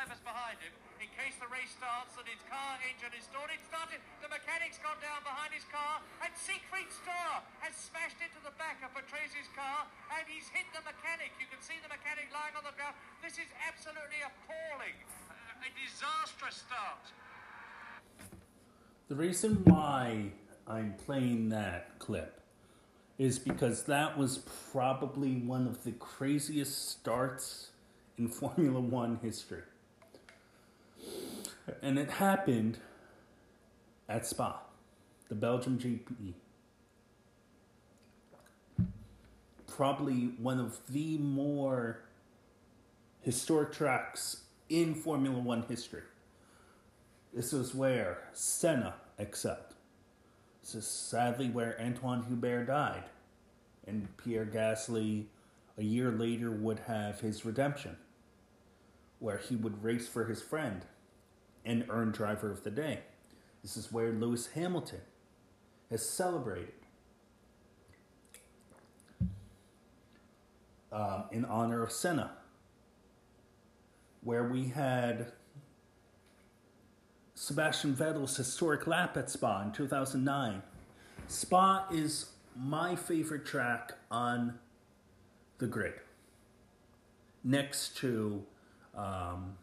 drivers behind him in case the race starts and his car engine is stalled. It started. The mechanic's gone down behind his car, and Siegfried Stohr has smashed into the back of Patrese car, and he's hit the mechanic. You can see the mechanic lying on the ground. This is absolutely appalling. A, a disastrous start. The reason why I'm playing that clip is because that was probably one of the craziest starts in Formula One history. And it happened at Spa, the Belgium GP. Probably one of the more historic tracks in Formula One history. This is where Senna excelled. This is sadly where Anthoine Hubert died, and Pierre Gasly, a year later, would have his redemption, where he would race for his friend and earn Driver of the Day. This is where Lewis Hamilton has celebrated um, in honor of Senna, where we had Sebastian Vettel's historic lap at Spa in 2009. Spa is my favorite track on the grid, next to um,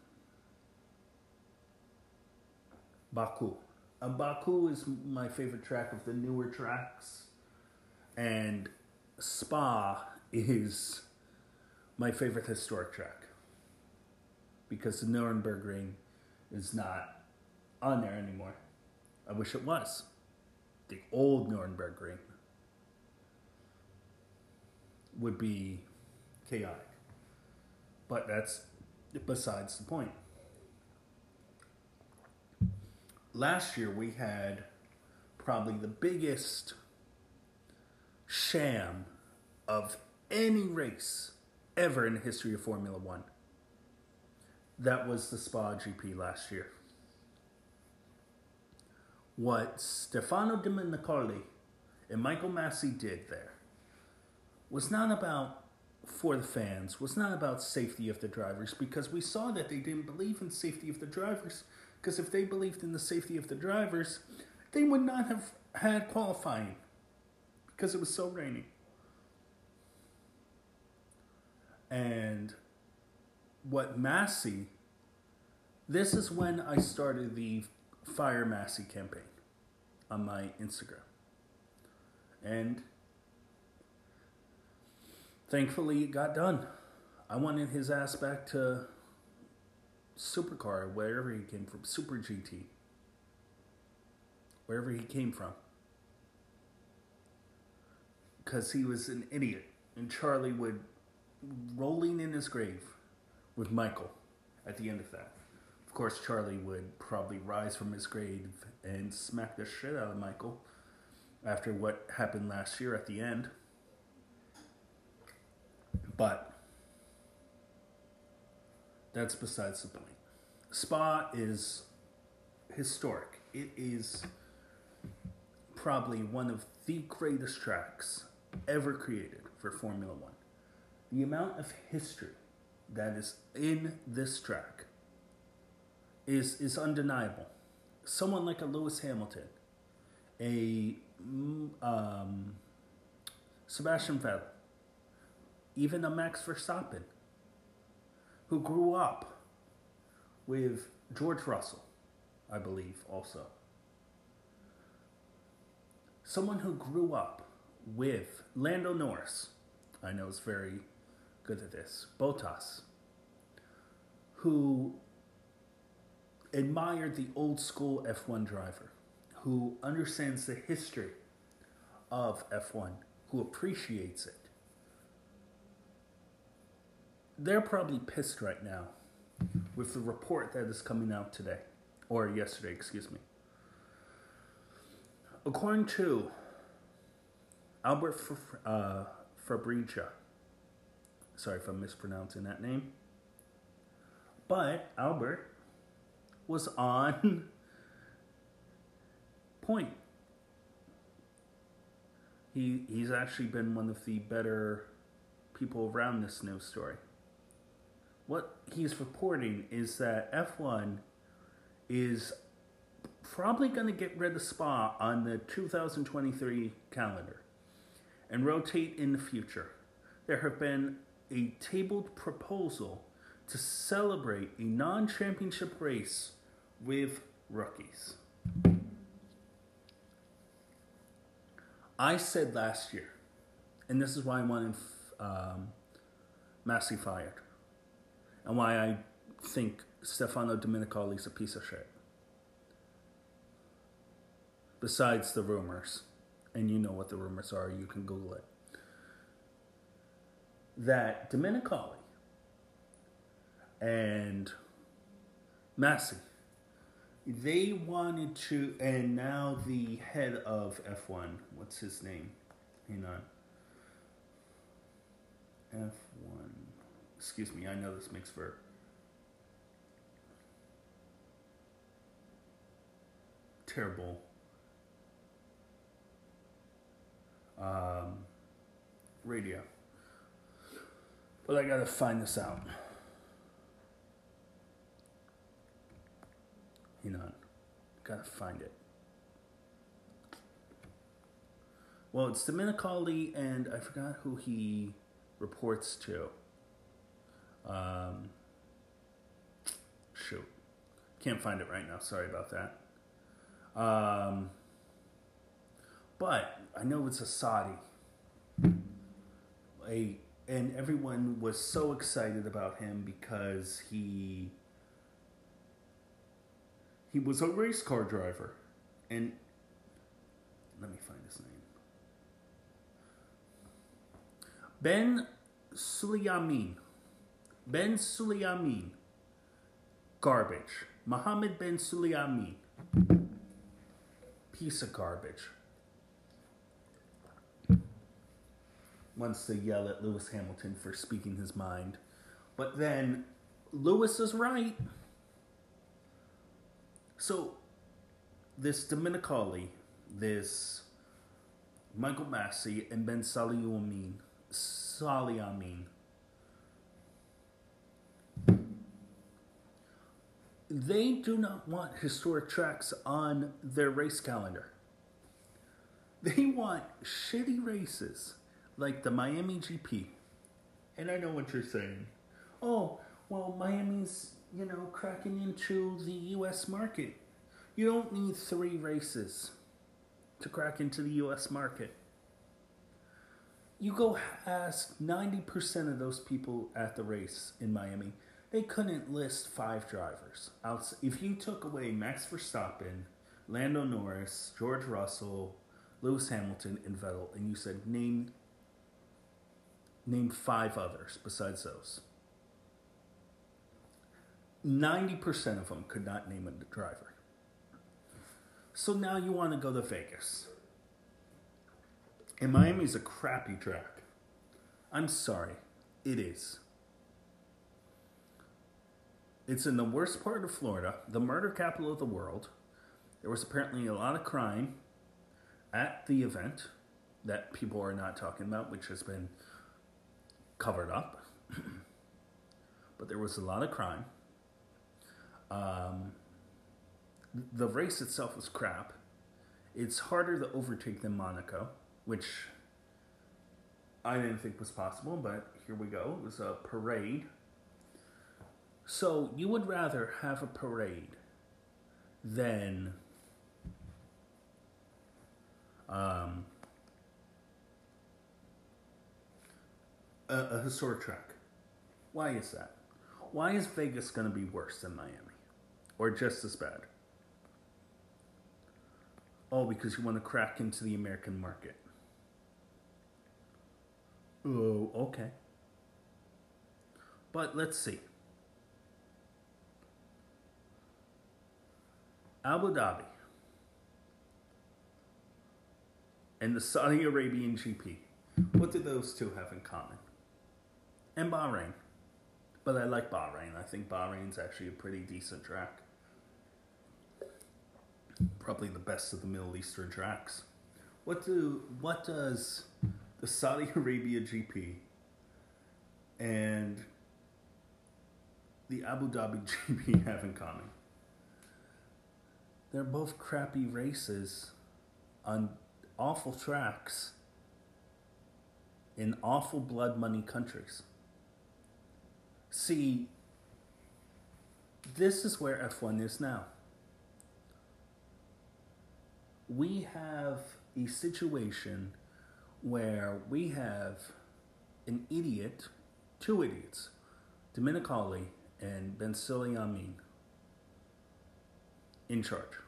Baku. Uh, Baku is my favorite track of the newer tracks, and Spa is my favorite historic track because the Nuremberg Ring is not on there anymore. I wish it was. The old Nuremberg Ring would be chaotic. But that's besides the point. Last year we had probably the biggest sham of any race ever in the history of Formula One. That was the Spa GP last year what Stefano Domenicali and Michael Masi did there was not about for the fans, was not about safety of the drivers, because we saw that they didn't believe in safety of the drivers. Because if they believed in the safety of the drivers, they would not have had qualifying because it was so rainy. And what Masi, this is when I started the Fire Masi campaign on my Instagram. And thankfully it got done. I wanted his ass back to Supercar, wherever he came from, Super GT, wherever he came from. Because he was an idiot. And Charlie would rolling in his grave with Michael at the end of that Of course, Charlie would probably rise from his grave and smack the shit out of Michael after what happened last year at the end. But that's besides the point. Spa is historic. It is probably one of the greatest tracks ever created for Formula One. The amount of history that is in this track is is undeniable. Someone like a Lewis Hamilton, a mm, um, Sebastian Vettel, even a Max Verstappen, who grew up with George Russell, I believe, also. Someone who grew up with Lando Norris, I know is very good at this, Bottas, who admired the old school F1 driver who understands the history of F1, who appreciates it. They're probably pissed right now with the report that is coming out today, or yesterday, excuse me. According to Albert uh, Fabricia, sorry if I'm mispronouncing that name, but Albert was on point. He he's actually been one of the better people around this news story. What he's reporting is that F1 is probably going to get rid of Spa on the 2023 calendar and rotate in the future. There have been a tabled proposal to celebrate a non championship race with rookies. I said last year, and this is why I wanted um, Masi fired, and why I think Stefano Domenicali is a piece of shit. Besides the rumors, and you know what the rumors are, you can Google it. That Domenicali and Masi, they wanted to, and now the head of F1, what's his name? Hang on. F1. Excuse me, I know this makes for terrible um, radio. But I gotta find this out. Hang on. Gotta find it. Well, it's Domenicali, and I forgot who he reports to. Um, shoot. Can't find it right now. Sorry about that. Um, but I know it's a Saudi. A and everyone was so excited about him because he he was a race car driver. And let me find his name. Ben Sulayem. Ben Sulayem. Garbage. Mohammed Ben Sulayem. Piece of garbage. Wants to yell at Lewis Hamilton for speaking his mind. But then Lewis is right. So, this Domenicali, this Michael Masi, and Ben Saliamin, Saliamin, they do not want historic tracks on their race calendar. They want shitty races like the Miami GP. And I know what you're saying. Oh, well, Miami's you know, cracking into the US market. You don't need three races to crack into the US market. You go ask 90% of those people at the race in Miami, they couldn't list five drivers. If you took away Max Verstappen, Lando Norris, George Russell, Lewis Hamilton, and Vettel, and you said name name five others besides those 90% of them could not name a driver. So now you want to go to Vegas. And Miami's a crappy track. I'm sorry, it is. It's in the worst part of Florida, the murder capital of the world. There was apparently a lot of crime at the event that people are not talking about, which has been covered up. but there was a lot of crime. Um, the race itself was crap. It's harder to overtake than Monaco, which I didn't think was possible, but here we go. It was a parade. So you would rather have a parade than um, a, a historic track. Why is that? Why is Vegas going to be worse than Miami? or just as bad? Oh, because you want to crack into the American market. Oh, okay. But let's see. Abu Dhabi and the Saudi Arabian GP. What do those two have in common? And Bahrain. But I like Bahrain. I think Bahrain's actually a pretty decent track probably the best of the Middle Eastern tracks. What do what does the Saudi Arabia GP and the Abu Dhabi GP have in common? They're both crappy races on awful tracks in awful blood money countries. See, this is where F1 is now. We have a situation where we have an idiot, two idiots, Domenicali and Ben Sulayem in charge.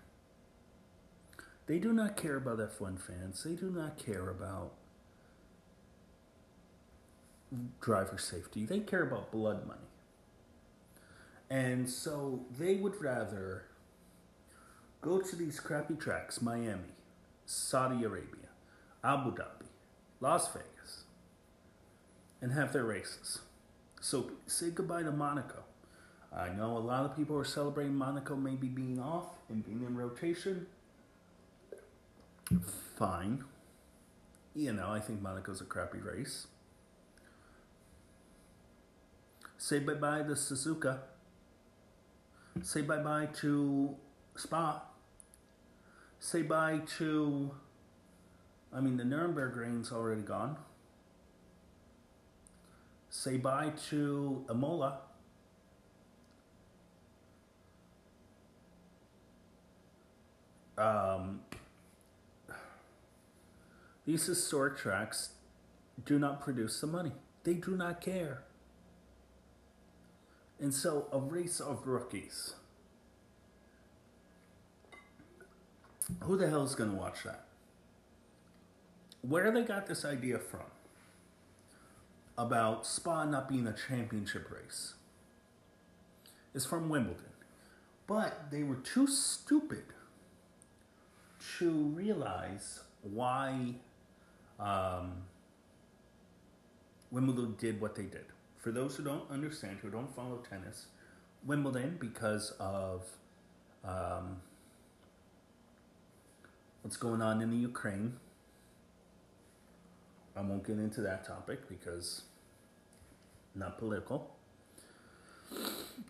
They do not care about F1 fans. They do not care about driver safety. They care about blood money. And so they would rather go to these crappy tracks Miami, Saudi Arabia, Abu Dhabi, Las Vegas, and have their races. So say goodbye to Monaco. I know a lot of people are celebrating Monaco maybe being off and being in rotation. Fine. You know, I think Monaco's a crappy race. Say bye bye to Suzuka. Say bye bye to Spa. Say bye to. I mean, the Nuremberg Ring's already gone. Say bye to Imola. Um, these historic tracks do not produce the money. They do not care. And so, a race of rookies. Who the hell is going to watch that? Where they got this idea from about Spa not being a championship race is from Wimbledon. But they were too stupid to realize why um, Wimbledon did what they did. For those who don't understand, who don't follow tennis, Wimbledon, because of um, what's going on in the Ukraine, I won't get into that topic because not political.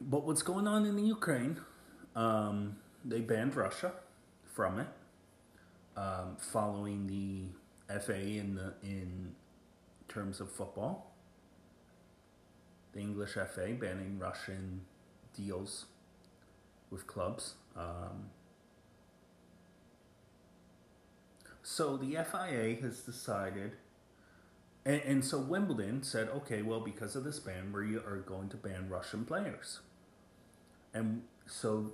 But what's going on in the Ukraine? Um, they banned Russia from it, um, following the FA in the in terms of football. The English FA banning Russian deals with clubs. Um, so the FIA has decided and, and so Wimbledon said, okay, well, because of this ban, we are going to ban Russian players. And so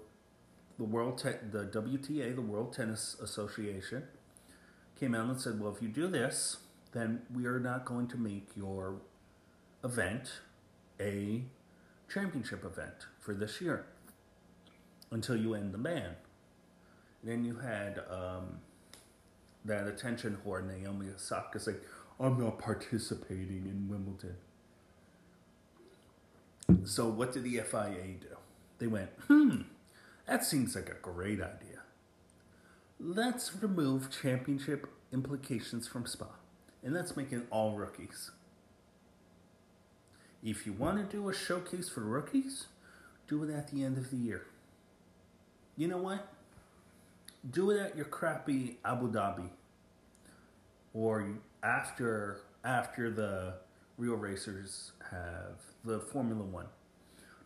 the World Te- the WTA, the World Tennis Association, came out and said, well, if you do this, then we are not going to make your event a championship event for this year until you end the ban. Then you had um, that attention whore Naomi Osaka saying, I'm not participating in Wimbledon. So what did the FIA do? They went, hmm, that seems like a great idea. Let's remove championship implications from Spa and let's make it all rookies. If you want to do a showcase for rookies, do it at the end of the year. You know what? Do it at your crappy Abu Dhabi or after after the real racers have the Formula One.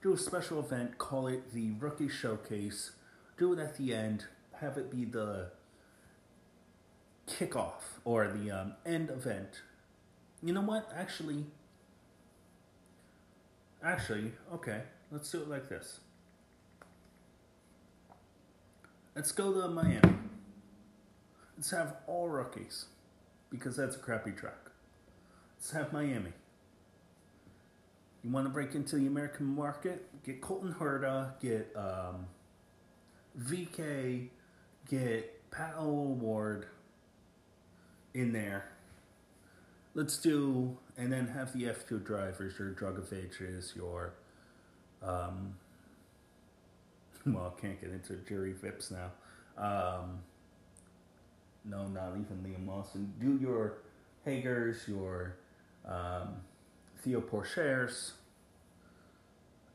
Do a special event, call it the Rookie Showcase. Do it at the end. Have it be the kickoff or the um, end event. You know what? Actually, actually, okay. Let's do it like this. Let's go to Miami. Let's have all rookies because that's a crappy track. Let's have Miami. You want to break into the American market? Get Colton Herta, get um, VeeKay, get Pat Ward in there. Let's do, and then have the F2 drivers, your drug Drugoviches, your, um, well, I can't get into Juri Vips now. Um, no, not even Liam Lawson. Do your Haugers, your um, Theo Pourchaires.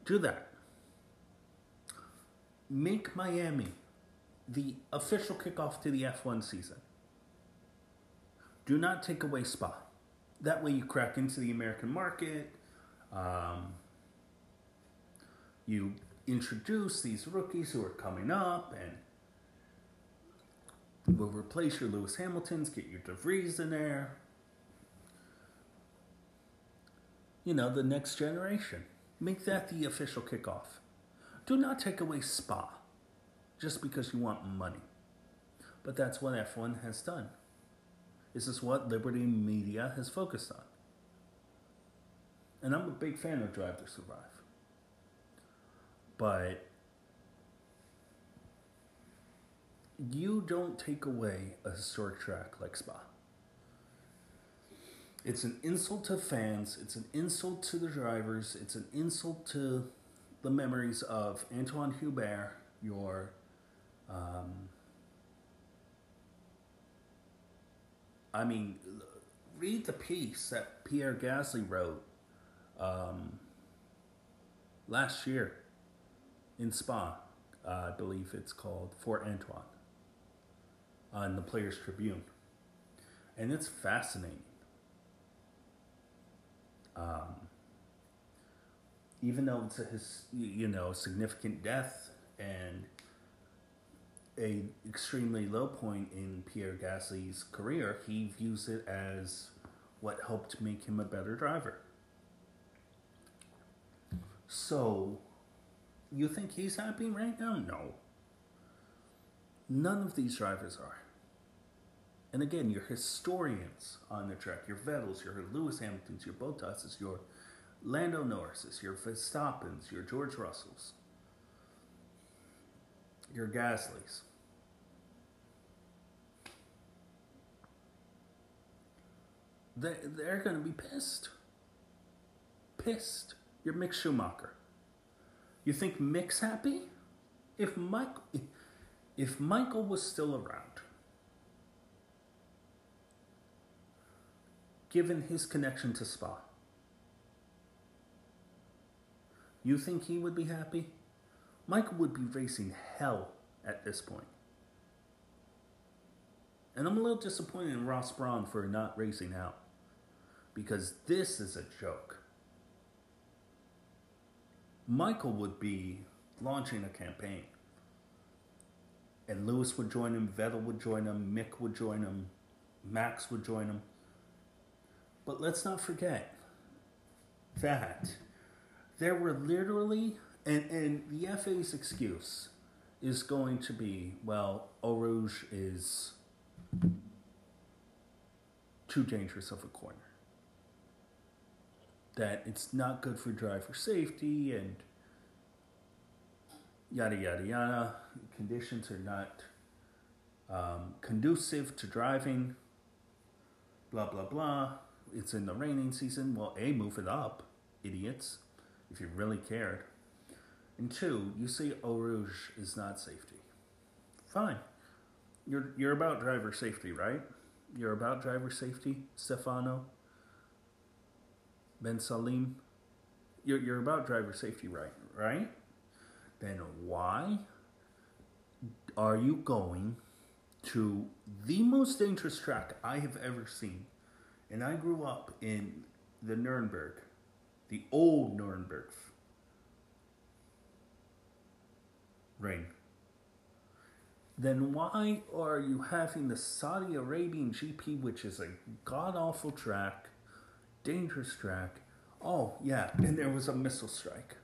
Do that. make Miami the official kickoff to the F1 season. Do not take away Spa. That way, you crack into the American market. Um, you introduce these rookies who are coming up and will replace your Lewis Hamiltons, get your DeVries in there. You know, the next generation. Make that the official kickoff. Do not take away Spa just because you want money. But that's what F1 has done. This is what Liberty Media has focused on. And I'm a big fan of Drive to Survive. But you don't take away a historic track like Spa. It's an insult to fans, it's an insult to the drivers, it's an insult to the memories of Anthoine Hubert, your um, I mean, read the piece that Pierre Gasly wrote um, last year in Spa. Uh, I believe it's called For Anthoine on the Players Tribune. And it's fascinating. Um, even though it's a his, you know significant death and a extremely low point in Pierre Gasly's career, he views it as what helped make him a better driver. So, you think he's happy right now? No. None of these drivers are. And again, your historians on the track, your Vettels, your Lewis Hamiltons, your Bottas's, your Lando Norris's, your Verstappen's, your George Russells, your Gasly's. They, they're going to be pissed. Pissed. You're Mick Schumacher. You think Mick's happy? If Mike, if Michael was still around, given his connection to Spa, you think he would be happy? Michael would be racing hell at this point. And I'm a little disappointed in Ross Brawn for not racing out. Because this is a joke. Michael would be launching a campaign. And Lewis would join him, Vettel would join him, Mick would join him, Max would join him. But let's not forget that there were literally, and, and the FA's excuse is going to be well, Rouge is too dangerous of a corner. That it's not good for driver safety and yada yada yada. Conditions are not um, conducive to driving. Blah blah blah. It's in the raining season. Well, a move it up, idiots, if you really cared. And two, you say Eau Rouge is not safety. Fine. You're you're about driver safety, right? You're about driver safety, Stefano. Ben Salim? You're you're about driver safety, right? Right? Then why are you going to the most dangerous track I have ever seen? And I grew up in the Nuremberg, the old Nuremberg ring. Then why are you having the Saudi Arabian GP, which is a god awful track, dangerous track? Oh, yeah, and there was a missile strike.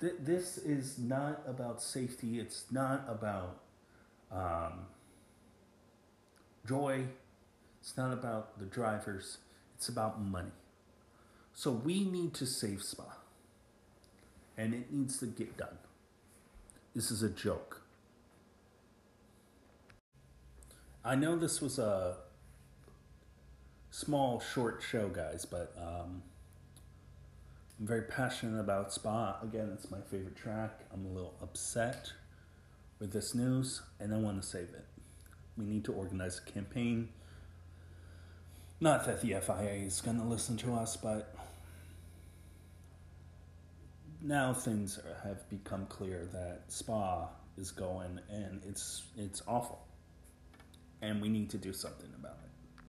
this is not about safety. It's not about um, joy. It's not about the drivers. It's about money. So we need to save Spa. And it needs to get done. This is a joke. I know this was a small, short show, guys, but um, I'm very passionate about Spa. Again, it's my favorite track. I'm a little upset with this news, and I want to save it. We need to organize a campaign. Not that the FIA is going to listen to us, but now things have become clear that Spa is going, and it's it's awful, and we need to do something about it.